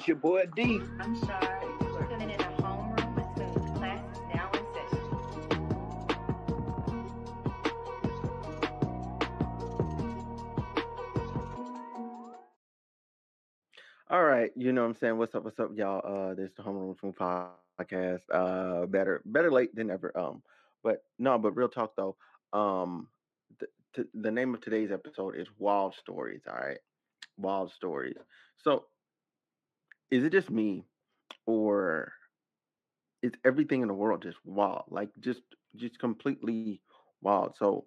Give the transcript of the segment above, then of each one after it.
It's just Lena. It's your boy D. I'm Shar. You are tuning in a homeroom with Smooth. Class is now in session. All right, you know what I'm saying? What's up, what's up, y'all? Uh this is the Homeroom Smooth podcast. Uh better better late than ever. Um, but no, but real talk though. Um the, t- the name of today's episode is Wild Stories, all right? Wild Stories. So is it just me or is everything in the world just wild? Like just just completely wild. So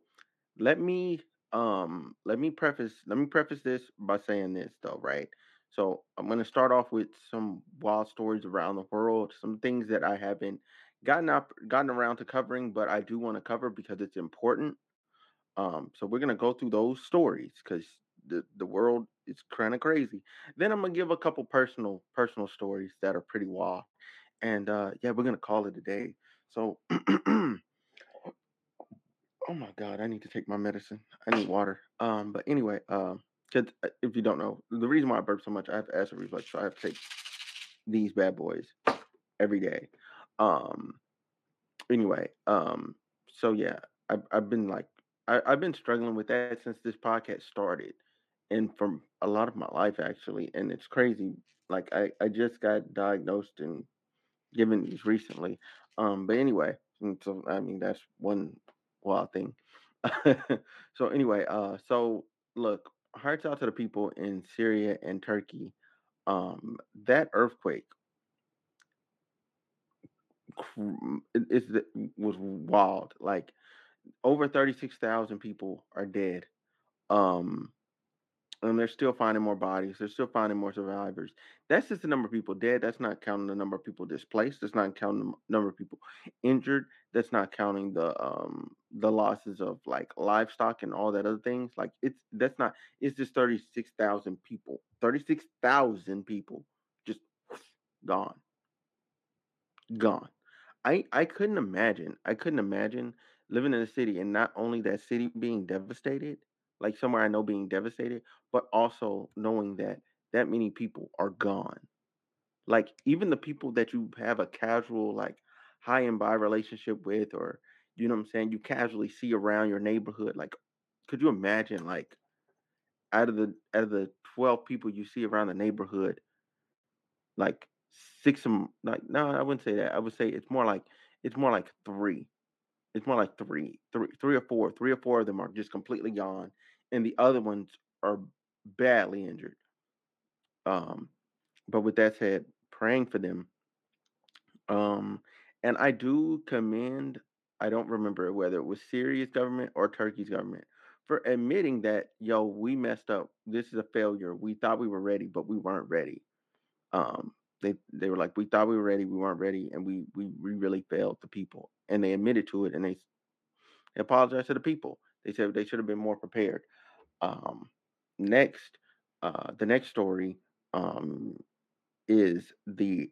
let me um let me preface let me preface this by saying this though, right? So I'm gonna start off with some wild stories around the world, some things that I haven't gotten up gotten around to covering, but I do want to cover because it's important. Um, so we're gonna go through those stories because the the world is kind of crazy. Then I'm gonna give a couple personal personal stories that are pretty wild, and uh, yeah, we're gonna call it a day. So, oh my god, I need to take my medicine. I need water. Um, but anyway, um, uh, if you don't know, the reason why I burp so much, I have acid reflux, so I have to take these bad boys every day. Um, anyway, um, so yeah, I've I've been like I, I've been struggling with that since this podcast started, and from a lot of my life actually, and it's crazy. Like I I just got diagnosed and given these recently. Um, but anyway, so I mean that's one wild thing. so anyway, uh, so look, hearts out to the people in Syria and Turkey. Um, that earthquake cr- it, was wild. Like over thirty six thousand people are dead. Um, and they're still finding more bodies. They're still finding more survivors. That's just the number of people dead. That's not counting the number of people displaced. That's not counting the number of people injured. That's not counting the um the losses of like livestock and all that other things. Like it's that's not. It's just thirty six thousand people. Thirty six thousand people just gone, gone. I I couldn't imagine. I couldn't imagine living in a city and not only that city being devastated, like somewhere I know being devastated, but also knowing that that many people are gone. Like even the people that you have a casual like high and by relationship with or you know what I'm saying, you casually see around your neighborhood. Like could you imagine like out of the out of the 12 people you see around the neighborhood, like six of them like no, I wouldn't say that. I would say it's more like it's more like three it's more like three, three, three or four. Three or four of them are just completely gone, and the other ones are badly injured. Um, but with that said, praying for them. Um, and I do commend. I don't remember whether it was Syria's government or Turkey's government for admitting that yo, we messed up. This is a failure. We thought we were ready, but we weren't ready. Um, they they were like, we thought we were ready, we weren't ready, and we we, we really failed the people. And they admitted to it, and they they apologized to the people. They said they should have been more prepared. Um, next, uh, the next story um, is the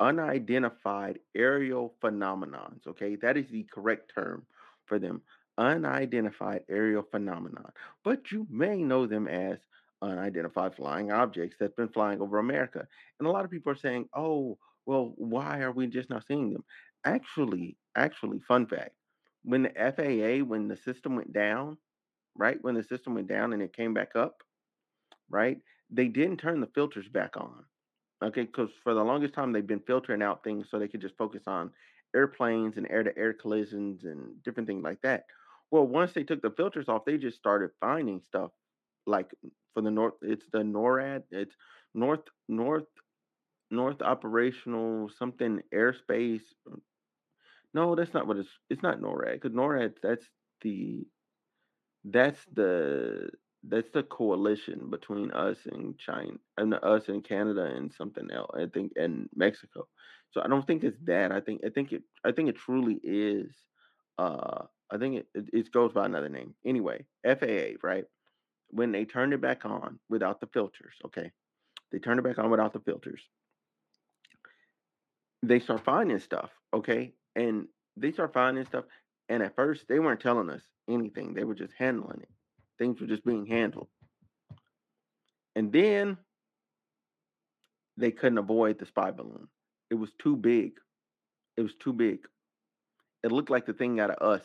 unidentified aerial phenomenons. Okay, that is the correct term for them. Unidentified aerial phenomenon, but you may know them as unidentified flying objects that's been flying over America. And a lot of people are saying, "Oh, well, why are we just not seeing them?" Actually, actually, fun fact: when the FAA, when the system went down, right? When the system went down and it came back up, right? They didn't turn the filters back on. Okay, because for the longest time they've been filtering out things so they could just focus on airplanes and air-to-air collisions and different things like that. Well, once they took the filters off, they just started finding stuff like for the north. It's the NORAD. It's North North North Operational something Airspace. Mm, no, that's not what it's. It's not NORAD because NORAD that's the that's the that's the coalition between us and China and us and Canada and something else. I think and Mexico. So I don't think it's that. I think I think it I think it truly is. Uh, I think it it, it goes by another name. Anyway, FAA, right? When they turned it back on without the filters, okay, they turned it back on without the filters. They start finding stuff, okay, and they start finding stuff. And at first, they weren't telling us anything. They were just handling it. Things were just being handled. And then they couldn't avoid the spy balloon. It was too big. It was too big. It looked like the thing out of us.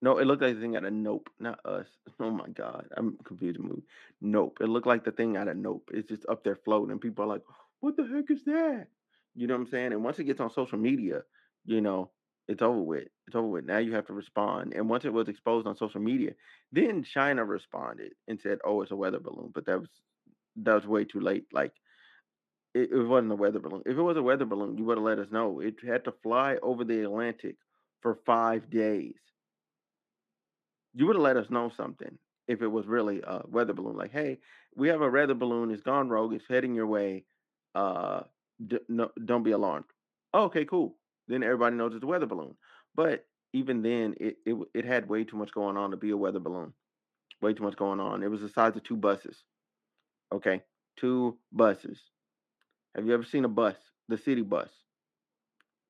No, it looked like the thing out of Nope, not us. Oh my God, I'm confused. movie. Nope. It looked like the thing out of Nope. It's just up there floating, and people are like, "What the heck is that?" You know what I'm saying? And once it gets on social media, you know, it's over with. It's over with. Now you have to respond. And once it was exposed on social media, then China responded and said, "Oh, it's a weather balloon," but that was that was way too late. Like it, it wasn't a weather balloon. If it was a weather balloon, you would have let us know. It had to fly over the Atlantic for five days. You would have let us know something if it was really a weather balloon. Like, hey, we have a weather balloon. It's gone rogue. It's heading your way. Uh, d- no, don't be alarmed. Oh, okay, cool. Then everybody knows it's a weather balloon. But even then, it, it it had way too much going on to be a weather balloon. Way too much going on. It was the size of two buses. Okay, two buses. Have you ever seen a bus, the city bus?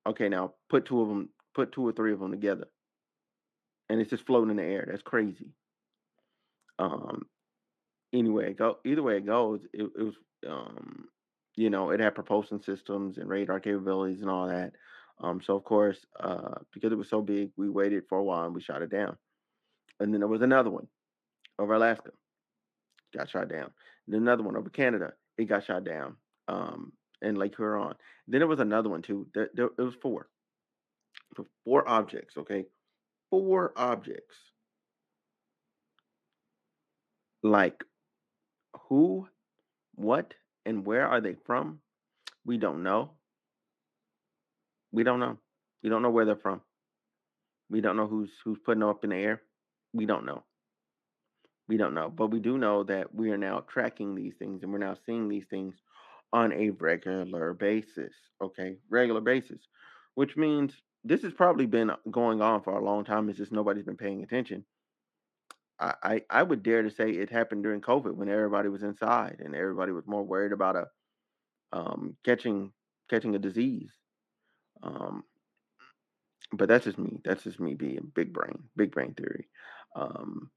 Okay, now put two of them, put two or three of them together, and it's just floating in the air. That's crazy. Um. Anyway, go either way it goes, it, it was um, you know, it had propulsion systems and radar capabilities and all that. Um, so of course, uh, because it was so big, we waited for a while and we shot it down. And then there was another one over Alaska, got shot down. Then another one over Canada, it got shot down. Um, in Lake Huron. Then there was another one too. There, there it was four. Four objects, okay? Four objects. Like who, what, and where are they from? We don't know. We don't know. We don't know where they're from. We don't know who's who's putting them up in the air. We don't know. We don't know. But we do know that we are now tracking these things and we're now seeing these things on a regular basis. Okay, regular basis, which means this has probably been going on for a long time. It's just nobody's been paying attention. I, I, I would dare to say it happened during COVID when everybody was inside and everybody was more worried about a um, catching catching a disease. Um, but that's just me. That's just me being big brain, big brain theory. Um,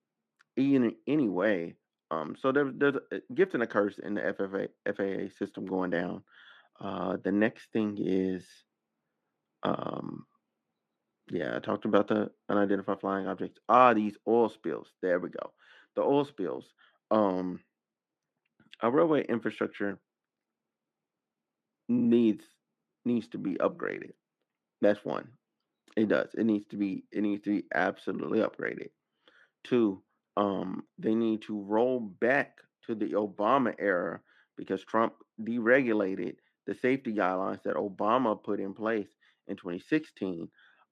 in anyway, um, so there's there's a gift and a curse in the FFA FAA system going down. Uh, the next thing is, um, yeah, I talked about the unidentified flying objects. Ah, these oil spills. There we go. The oil spills. Um, our railway infrastructure needs needs to be upgraded. That's one. It does. It needs to be. It needs to be absolutely upgraded. Two. Um, they need to roll back to the Obama era because Trump deregulated the safety guidelines that Obama put in place in 2016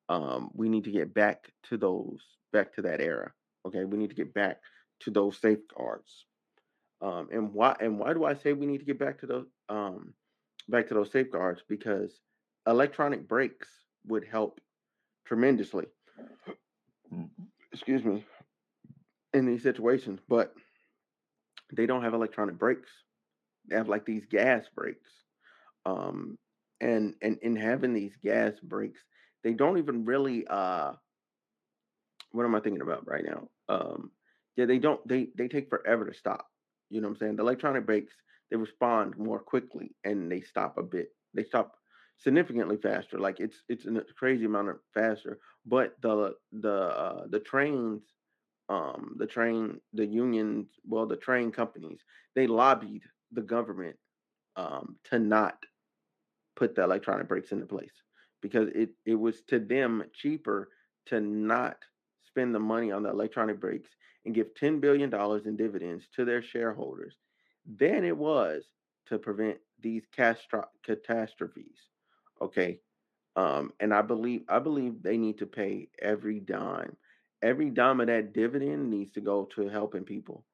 um, we need to get back to those, back to that era. Okay, we need to get back to those safeguards. Um, and why? And why do I say we need to get back to those, um, back to those safeguards? Because electronic brakes would help tremendously. Excuse me. In these situations, but they don't have electronic brakes. They have like these gas brakes. Um, and and in having these gas brakes, they don't even really uh what am I thinking about right now? Um yeah, they don't they they take forever to stop. You know what I'm saying? The electronic brakes, they respond more quickly and they stop a bit. They stop significantly faster. Like it's it's a crazy amount of faster. But the the uh the trains um the train the unions well the train companies they lobbied the government um to not put the electronic brakes into place because it, it was to them cheaper to not spend the money on the electronic brakes and give $10 billion in dividends to their shareholders than it was to prevent these castro- catastrophes. Okay. Um, and I believe I believe they need to pay every dime. Every dime of that dividend needs to go to helping people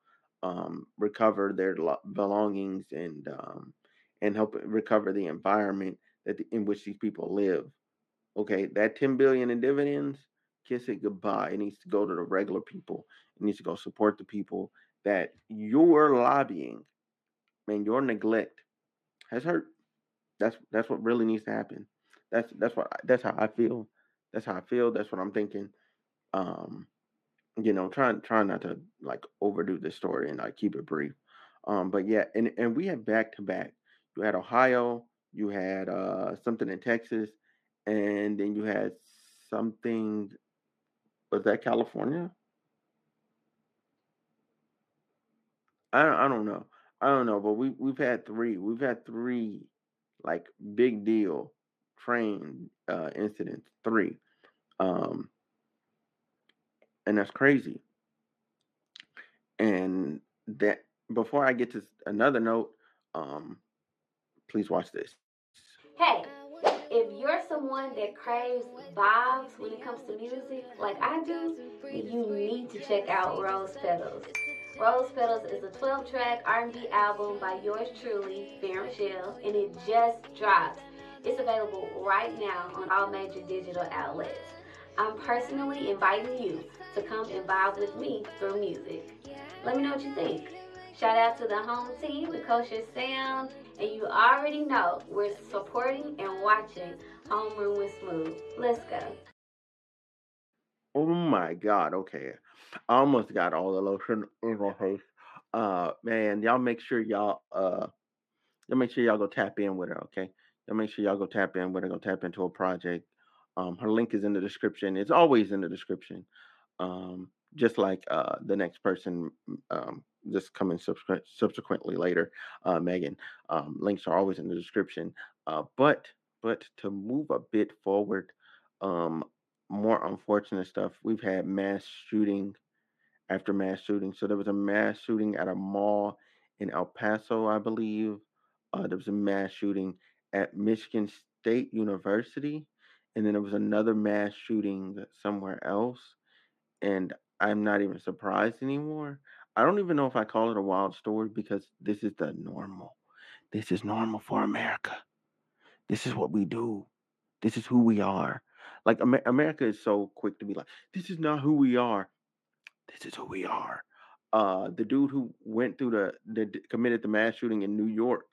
um, recover their belongings and um, and help recover the environment that the, in which these people live. Okay, that 10 billion in dividends, kiss it goodbye. It needs to go to the regular people. It needs to go support the people that you're lobbying. Man, your neglect has hurt. That's that's what really needs to happen. That's that's what that's how I feel. That's how I feel. That's what I'm thinking. Um, you know, trying trying not to like overdo this story and like keep it brief. Um, but yeah, and and we had back to back. You had Ohio, you had uh something in Texas, and then you had something. Was that California? I I don't know. I don't know, but we we've had three. We've had three like big deal train uh incidents. Three. Um and that's crazy. And that before I get to another note, um please watch this. Hey, if you're someone that craves vibes when it comes to music, like I do, you need to check out Rose Petals. Rose Petals is a 12-track R&B album by yours truly, Baron Michelle, and it just dropped. It's available right now on all major digital outlets. I'm personally inviting you to come and vibe with me through music. Let me know what you think. Shout out to the home team, the Kosher Sound, and you already know we're supporting and watching Homeroom with Smooth. Let's go. Oh my god, okay. I almost got all the lotion in my face. Uh man, y'all make sure y'all uh y'all make sure y'all go tap in with her, okay? Y'all make sure y'all go tap in with her, go tap into a project. Um her link is in the description. It's always in the description. Um just like uh the next person um just coming subsequent, subsequently later, uh Megan. Um links are always in the description. Uh but but to move a bit forward, um more unfortunate stuff. We've had mass shooting after mass shooting. So there was a mass shooting at a mall in El Paso, I believe. Uh, there was a mass shooting at Michigan State University, and then there was another mass shooting somewhere else. And I'm not even surprised anymore. I don't even know if I call it a wild story because this is the normal. This is normal for America. This is what we do. This is who we are. Like Amer- America is so quick to be like, this is not who we are. This is who we are. Uh, the dude who went through the, the committed the mass shooting in New York,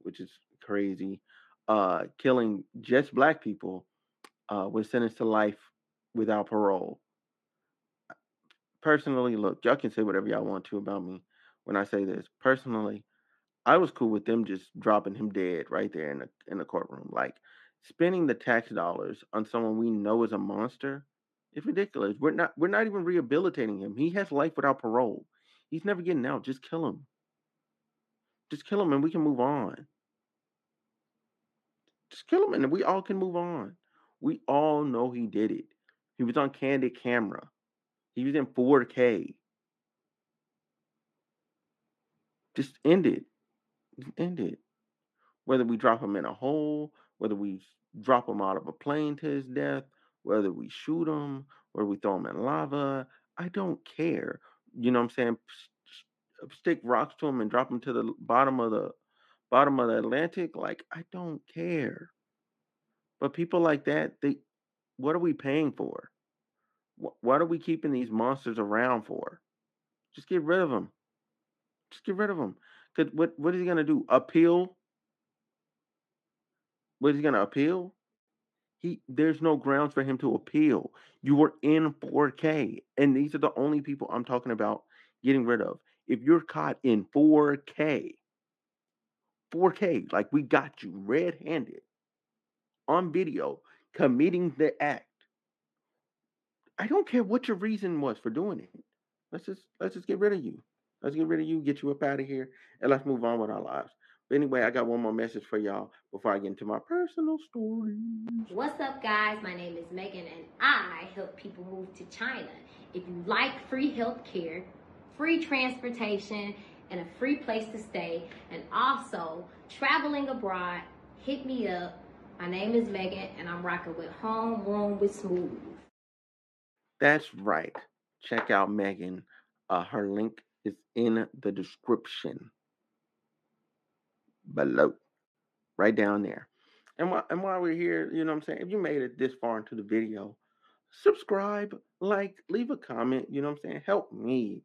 which is crazy, uh, killing just black people, uh, was sentenced to life without parole. Personally, look, y'all can say whatever y'all want to about me when I say this. Personally, I was cool with them just dropping him dead right there in the in the courtroom. Like spending the tax dollars on someone we know is a monster is ridiculous. We're not we're not even rehabilitating him. He has life without parole. He's never getting out. Just kill him. Just kill him and we can move on. Just kill him and we all can move on. We all know he did it. He was on candid camera. He was in 4K. Just end it. Just end it. Whether we drop him in a hole, whether we drop him out of a plane to his death, whether we shoot him, whether we throw him in lava, I don't care. You know what I'm saying? Uh, stick rocks to him and drop him to the bottom of the bottom of the Atlantic. Like I don't care. But people like that, they, what are we paying for? What are we keeping these monsters around for? Just get rid of them. Just get rid of them. Cause what what is he gonna do? Appeal? What is he gonna appeal? He there's no grounds for him to appeal. You were in 4K, and these are the only people I'm talking about getting rid of. If you're caught in 4K, 4K, like we got you red-handed on video committing the act. I don't care what your reason was for doing it. Let's just let's just get rid of you. Let's get rid of you, get you up out of here, and let's move on with our lives. But anyway, I got one more message for y'all before I get into my personal stories. What's up, guys? My name is Megan, and I help people move to China. If you like free health care, free transportation, and a free place to stay, and also traveling abroad, hit me up. My name is Megan, and I'm rocking with Home Room with Smooth. That's right. Check out Megan. Uh, her link is in the description below, right down there. And while, and while we're here, you know what I'm saying? If you made it this far into the video, subscribe, like, leave a comment, you know what I'm saying? Help me.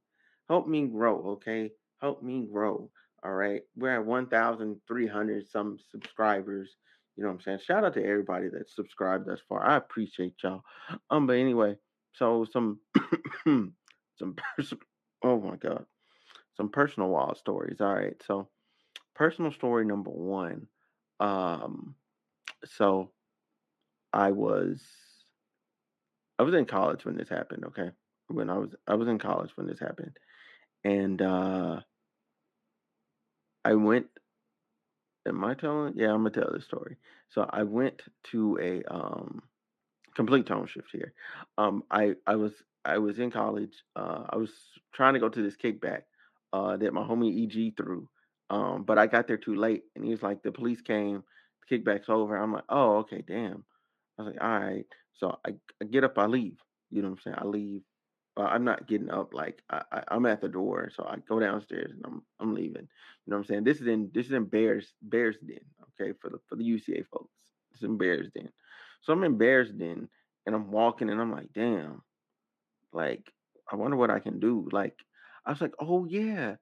Help me grow, okay? Help me grow. All right. We're at 1,300 some subscribers. You know what I'm saying? Shout out to everybody that subscribed thus far. I appreciate y'all. Um, but anyway, so some some personal oh my god. some personal wild stories. All right, so personal story number one. Um, so I was I was in college when this happened. Okay, when I was I was in college when this happened, and uh, I went. Am I telling? Yeah, I'm gonna tell this story. So I went to a um complete tone shift here. Um, I I was I was in college. Uh, I was trying to go to this kickback uh, that my homie EG threw, um, but I got there too late, and he was like, "The police came, the kickback's over." I'm like, "Oh, okay, damn." I was like, "All right." So I, I get up, I leave. You know what I'm saying? I leave. Uh, I'm not getting up. Like I, I, I'm at the door, so I go downstairs and I'm I'm leaving. You know what I'm saying? This is in this is in Bears Bears Den. Okay, for the for the UCA folks, it's in Bears Den. So I'm in Bears Den and I'm walking and I'm like, damn, like I wonder what I can do. Like I was like, oh yeah,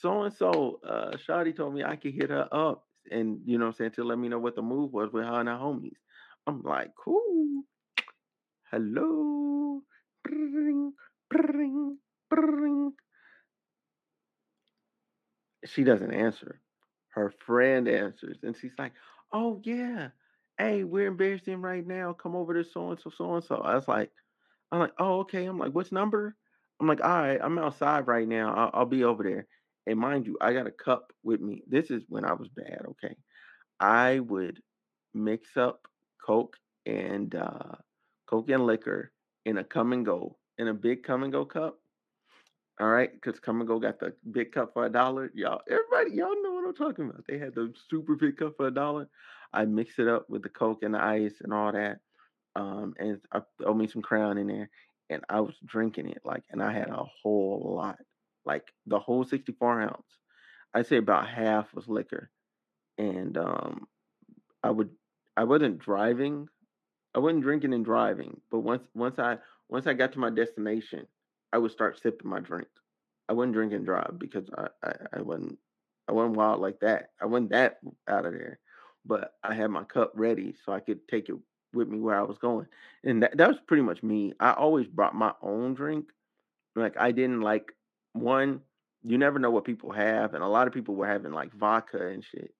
so and so, uh, Shawty told me I could hit her up and you know I'm saying to let me know what the move was with her and her homies. I'm like, cool. Hello. Brrring, brrring, brrring. She doesn't answer. Her friend answers and she's like, oh yeah, hey, we're in Bears right now. Come over to so and so, so and so. I was like, I'm like, oh, okay. I'm like, what's number? I'm like, all right, I'm outside right now. I'll, I'll be over there. And mind you, I got a cup with me. This is when I was bad. Okay, I would mix up Coke and uh, Coke and liquor in a Kum & Go in a big Kum & Go cup. All right, because Kum & Go got the big cup for a dollar. Y'all, everybody, y'all know what I'm talking about. They had the super big cup for a dollar. I mix it up with the Coke and the ice and all that. Um, and I throw me some crown in there, and I was drinking it like, and I had a whole lot, like the whole 64 ounce. I'd say about half was liquor, and um, I would, I wasn't driving, I wasn't drinking and driving, but once once I once I got to my destination, I would start sipping my drink. I wouldn't drink and drive because I, I, I wasn't I wasn't wild like that. I wasn't that out of there. But I had my cup ready so I could take it with me where I was going. And that, that was pretty much me. I always brought my own drink. Like I didn't like one, you never know what people have. And a lot of people were having like vodka and shit.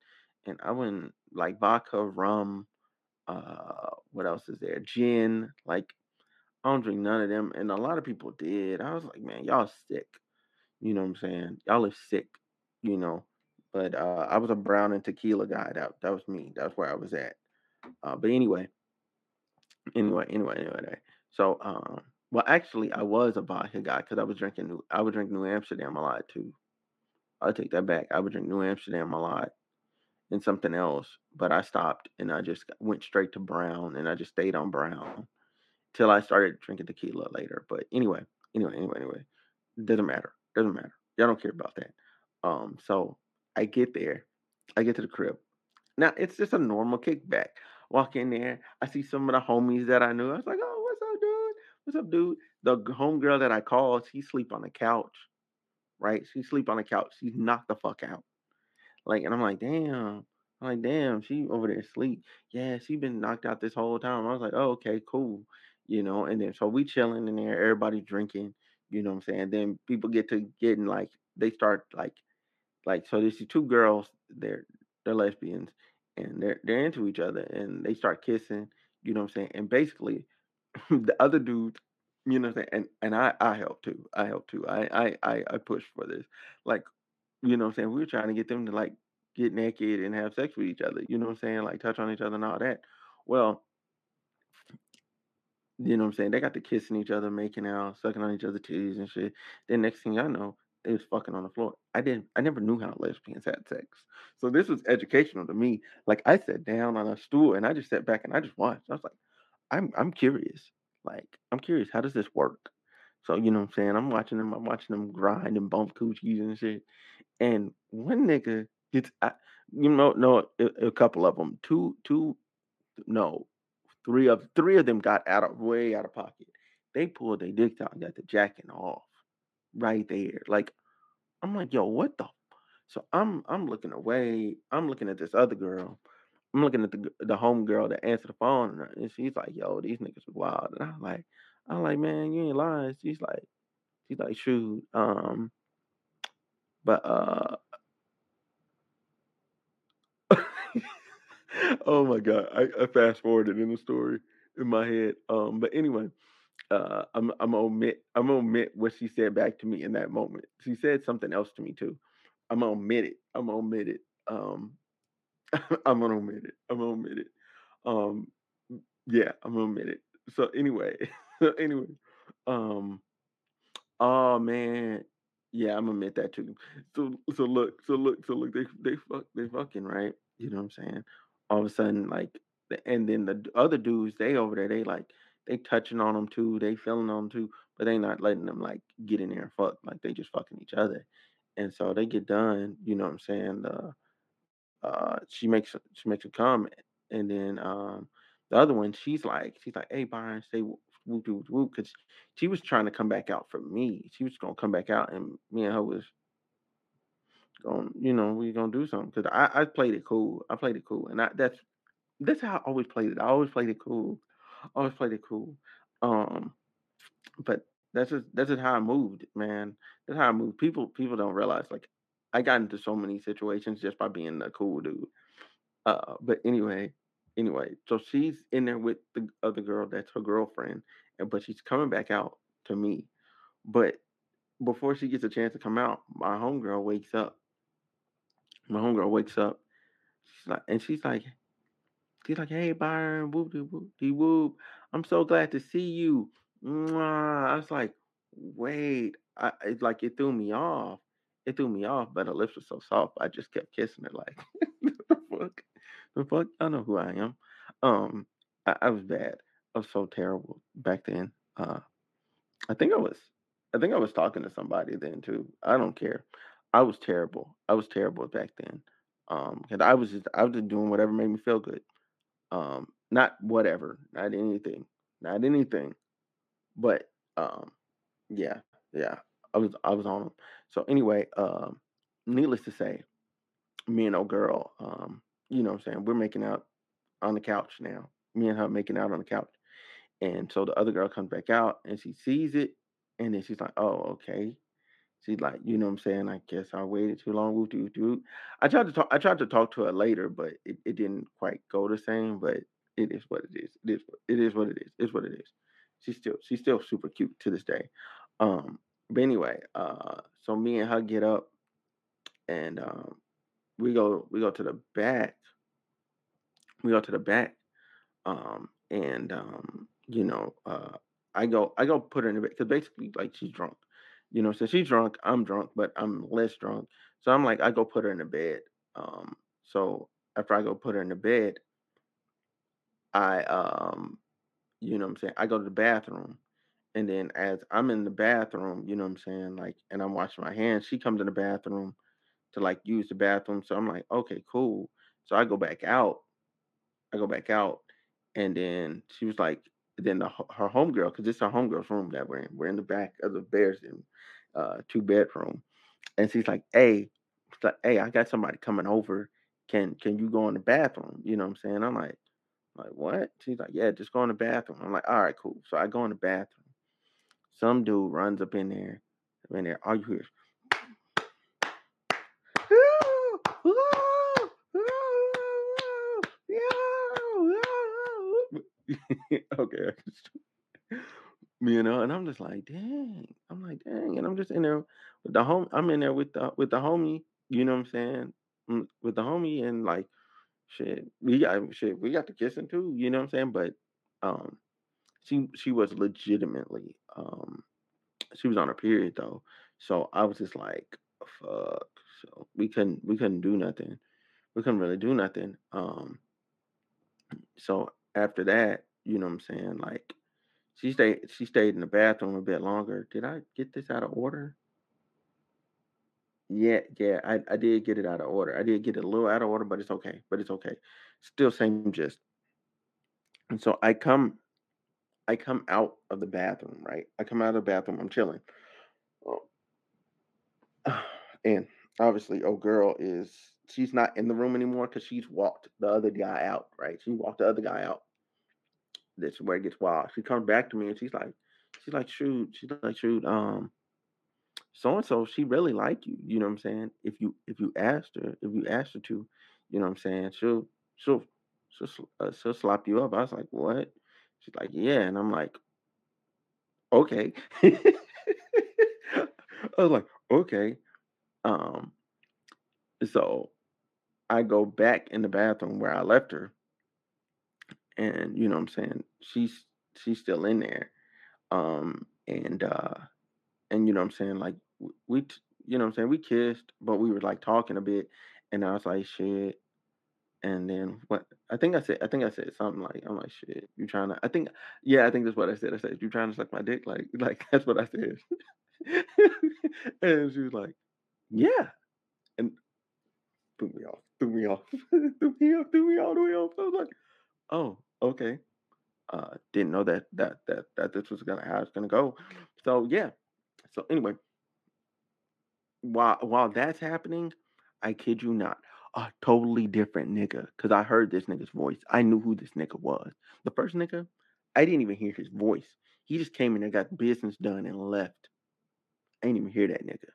And I wouldn't like vodka, rum, uh, what else is there? Gin. Like I don't drink none of them. And a lot of people did. I was like, man, y'all sick. You know what I'm saying? Y'all are sick, you know. But uh, I was a brown and tequila guy. That that was me. That's where I was at. Uh, but anyway, anyway, anyway, anyway. So, um, well, actually, I was a vodka guy because I was drinking New. I would drink New Amsterdam a lot too. I'll take that back. I would drink New Amsterdam a lot and something else, but I stopped and I just went straight to brown and I just stayed on brown till I started drinking tequila later. But anyway, anyway, anyway, anyway, doesn't matter. Doesn't matter. Y'all don't care about that. Um, so I get there, I get to the crib. Now it's just a normal kickback. Walk in there, I see some of the homies that I knew. I was like, "Oh? What's up, dude?" The homegirl that I called, she sleep on the couch, right? She sleep on the couch. She's knocked the fuck out. Like, and I'm like, damn. I'm like, damn, she over there asleep. Yeah, she been knocked out this whole time. I was like, oh, okay, cool. You know, and then so we chilling in there, everybody drinking, you know what I'm saying? Then people get to getting like they start like like so there's these two girls, they're they're lesbians and they're they're into each other and they start kissing, you know what I'm saying? And basically the other dude, you know and and I I help too. I help too. I I I, push for this. Like, you know what I'm saying? We were trying to get them to like get naked and have sex with each other, you know what I'm saying? Like touch on each other and all that. Well, you know what I'm saying? They got to kissing each other, making out, sucking on each other's titties and shit. Then next thing I know, they was fucking on the floor. I didn't I never knew how lesbians had sex. So this was educational to me. Like I sat down on a stool and I just sat back and I just watched. I was like, I'm I'm curious. Like, I'm curious, how does this work? So, you know what I'm saying? I'm watching them, I'm watching them grind and bump coochies and shit. And one nigga gets I, you know, no, a, a couple of them. Two, two, no, three of three of them got out of way out of pocket. They pulled their dick out and got the jacking off right there. Like I'm like, yo, what the? So I'm I'm looking away. I'm looking at this other girl. I'm looking at the the home girl that answered the phone, and and she's like, yo, these niggas was wild. And I'm like, I'm like, man, you ain't lying. She's like, she's like, shoot, um, But uh oh my god, I, I fast forwarded in the story in my head. Um, but anyway, uh, I'm I'm gonna omit I'm gonna omit what she said back to me in that moment. She said something else to me too. I'm gonna omit it. I'm gonna omit it. Um, I'm gonna omit it. I'm gonna omit it. Um, yeah, I'm gonna omit it. So anyway, so anyway, um, oh man, yeah, I'm gonna admit that too. So so look, so look, so look, they they fuck they fucking right. You know what I'm saying? All of a sudden, like, and then the other dudes, they over there, they like they touching on them too, they feeling on them too, but they not letting them like get in there and fuck. Like they just fucking each other. And so they get done. You know what I'm saying? Uh, uh, she makes she makes a comment, and then um, the other one, she's like, she's like, "Hey, Byron, stay whoop whoop whoop whoop," because she was trying to come back out for me. She was gonna come back out, and me and her was going, you know, we are gonna do something. Because I I played it cool. I played it cool, and I that's that's how I always played it. I always played it cool. I always played it cool. Um, but that's just that's just how I moved, man. That's how I moved. People people don't realize like I got into so many situations just by being a cool dude. Uh, but anyway, anyway, so she's in there with the other girl that's her girlfriend, and but she's coming back out to me. But before she gets a chance to come out, my homegirl wakes up. My homegirl wakes up. She's like, and she's like, she's like, hey Byron, whoop de whoop de whoop. I'm so glad to see you. Mwah. I was like, wait, I it's like it threw me off. It threw me off, but her lips were so soft. I just kept kissing her like, the fuck, the fuck. I know who I am. Um, I, I was bad. I was so terrible back then. Uh, I think I was. I think I was talking to somebody then too. I don't care. I was terrible. I was terrible back then. Um, and I was just I was just doing whatever made me feel good. Um, not whatever, not anything, not anything. But um, yeah, yeah. I was I was on them. So anyway, um, needless to say, me and old girl, um, you know what I'm saying, we're making out on the couch now. Me and her making out on the couch. And so the other girl comes back out and she sees it, and then she's like, "Oh, okay." She's like, you know what I'm saying? I guess I waited too long. Woo doo doo. I tried to talk. I tried to talk to her later, but it, it didn't quite go the same. But it is what it is. It is. It is what it is. It's what it is. She's still she's still super cute to this day. Um. But anyway, uh, so me and her get up and um, we go we go to the back. We go to the back um and um you know uh i go i go put her in the bed because basically like she's drunk you know so she's drunk i'm drunk but i'm less drunk so i'm like i go put her in the bed um so after i go put her in the bed i um you know what i'm saying i go to the bathroom and then as i'm in the bathroom you know what i'm saying like and i'm washing my hands she comes in the bathroom to like use the bathroom so i'm like okay cool so i go back out I go back out, and then she was like, then the, her homegirl, because it's her homegirl's room that we're in. We're in the back of the Bears in uh, two bedroom, and she's like, "Hey, she's like, hey, I got somebody coming over. Can can you go in the bathroom? You know what I'm saying?" I'm like, like what? She's like, "Yeah, just go in the bathroom." I'm like, "All right, cool." So I go in the bathroom. Some dude runs up in there, in there. All you hear is okay. you know, and I'm just like, dang. I'm like, dang, and I'm just in there with the home. I'm in there with the with the homie. You know what I'm saying? Mm, With the homie, and like, shit, we got shit. We got the kissing too. You know what I'm saying? But um, she she was legitimately um, she was on her period though. So I was just like, fuck. So we couldn't we couldn't do nothing. We couldn't really do nothing. Um, so after that, you know what I'm saying? Like she stayed she stayed in the bathroom a bit longer. Did I get this out of order? Yeah, yeah, I, I did get it out of order. I did get it a little out of order, but it's okay. But it's okay. Still same gist. And so I come I come out of the bathroom, right? I come out of the bathroom, I'm chilling. Oh, And obviously, oh girl is she's not in the room anymore because she's walked the other guy out, right? She walked the other guy out. This is where it gets wild. She comes back to me and she's like, she's like, shoot, she's like, shoot, um, so and so, she really like you. You know what I'm saying? If you if you asked her, if you asked her to, you know what I'm saying? She'll she'll she'll uh, she'll slap you up. I was like, what? She's like, yeah, and I'm like, okay. I was like, okay. Um, so I go back in the bathroom where I left her, and you know what I'm saying? She's she's still in there. Um, and uh, and you know what I'm saying? Like we, you know what I'm saying? We kissed, but we were like talking a bit, and I was like, shit. And then what? I think I said, I think I said something like, I'm like, shit, you trying to? I think, yeah, I think that's what I said. I said, you trying to suck my dick? Like, like that's what I said. and she was like, yeah, and threw me off, threw me off, threw me off, threw me all the way off. I was like, oh, okay. Uh, didn't know that that that that this was gonna how it's gonna go. So yeah. So anyway, while while that's happening, I kid you not, a totally different nigga. Cause I heard this nigga's voice. I knew who this nigga was. The first nigga, I didn't even hear his voice. He just came in and got business done and left. I didn't even hear that nigga.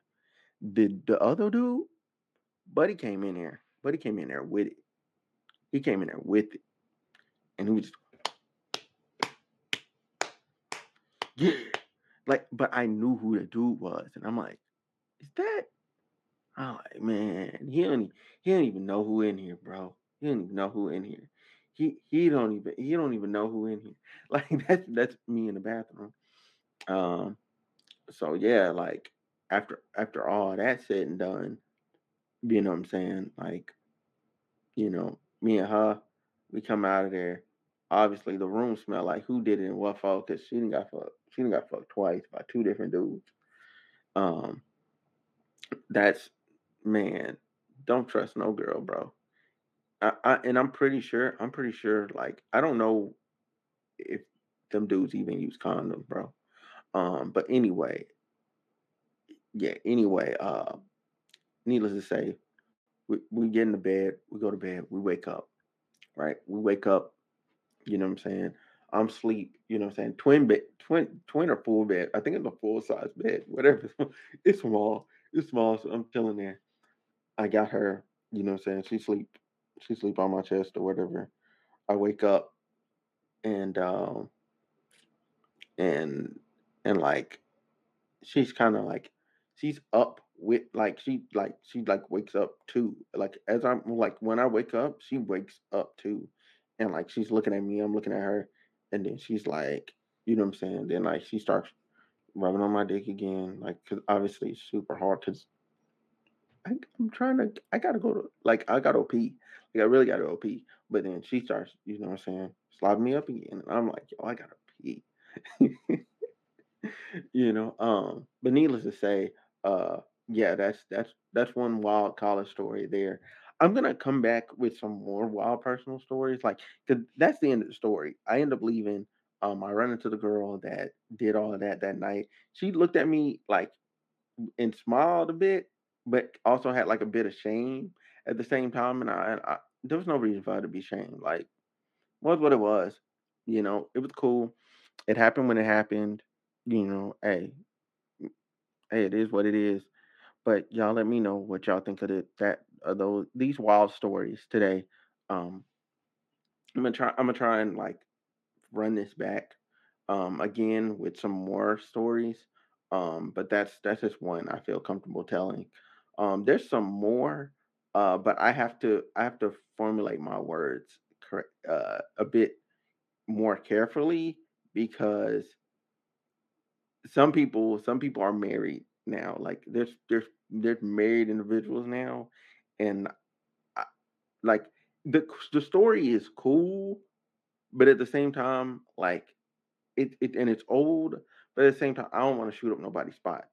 The the other dude, Buddy came in there. Buddy came in there with it. He came in there with it. And he was just, yeah. Like, but I knew who the dude was. And I'm like, is that? Like, man, he don't, he don't even know who in here, bro. He don't even know who in here. He he don't even he don't even know who in here. Like that's that's me in the bathroom. Um, so yeah, like after after all that said and done, you know what I'm saying? Like, you know, me and her, we come out of there. Obviously, the room smelled like who did it and what for? Because she didn't got fucked. She didn't got fucked twice by two different dudes. Um, that's man. Don't trust no girl, bro. I, I and I'm pretty sure. I'm pretty sure. Like I don't know if them dudes even use condoms, bro. Um, but anyway, yeah. Anyway, uh, needless to say, we we get into bed. We go to bed. We wake up. Right. We wake up. You know what I'm saying? I'm sleep. You know what I'm saying? Twin bed, twin, twin or full bed. I think it's a full size bed. Whatever. It's small. It's small. So I'm chilling there. I got her. You know what I'm saying? She sleep. She sleep on my chest or whatever. I wake up and um and and like she's kind of like she's up with like she like she like wakes up too like as i'm like when i wake up she wakes up too and like she's looking at me i'm looking at her and then she's like you know what i'm saying then like she starts rubbing on my dick again like because obviously it's super hard because i'm trying to i gotta go to like i gotta op like i really gotta op but then she starts you know what i'm saying slobbing me up again and i'm like yo i gotta pee. You know um but needless to say uh yeah that's that's that's one wild college story there. I'm gonna come back with some more wild personal stories like because that's the end of the story. I end up leaving um i run into the girl that did all of that that night. She looked at me like and smiled a bit but also had like a bit of shame at the same time and i, I there was no reason for her to be shamed like was what it was you know it was cool it happened when it happened you know hey hey, it is what it is. But y'all let me know what y'all think of it. That of those these wild stories today. Um, I'm gonna try. I'm gonna try and like run this back um again with some more stories. Um, but that's that's just one I feel comfortable telling. Um, there's some more, uh, but I have to I have to formulate my words uh, a bit more carefully because some people some people are married now like there's there's there's married individuals now and I, like the the story is cool but at the same time like it, it and it's old but at the same time i don't want to shoot up nobody's spot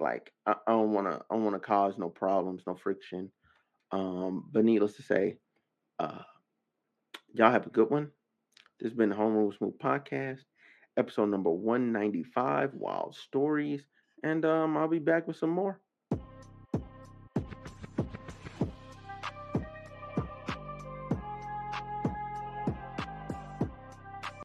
like i, I don't want to i don't want to cause no problems no friction um but needless to say uh y'all have a good one. This has been the Homeroom Smooth podcast episode number 195 wild stories and um i'll be back with some more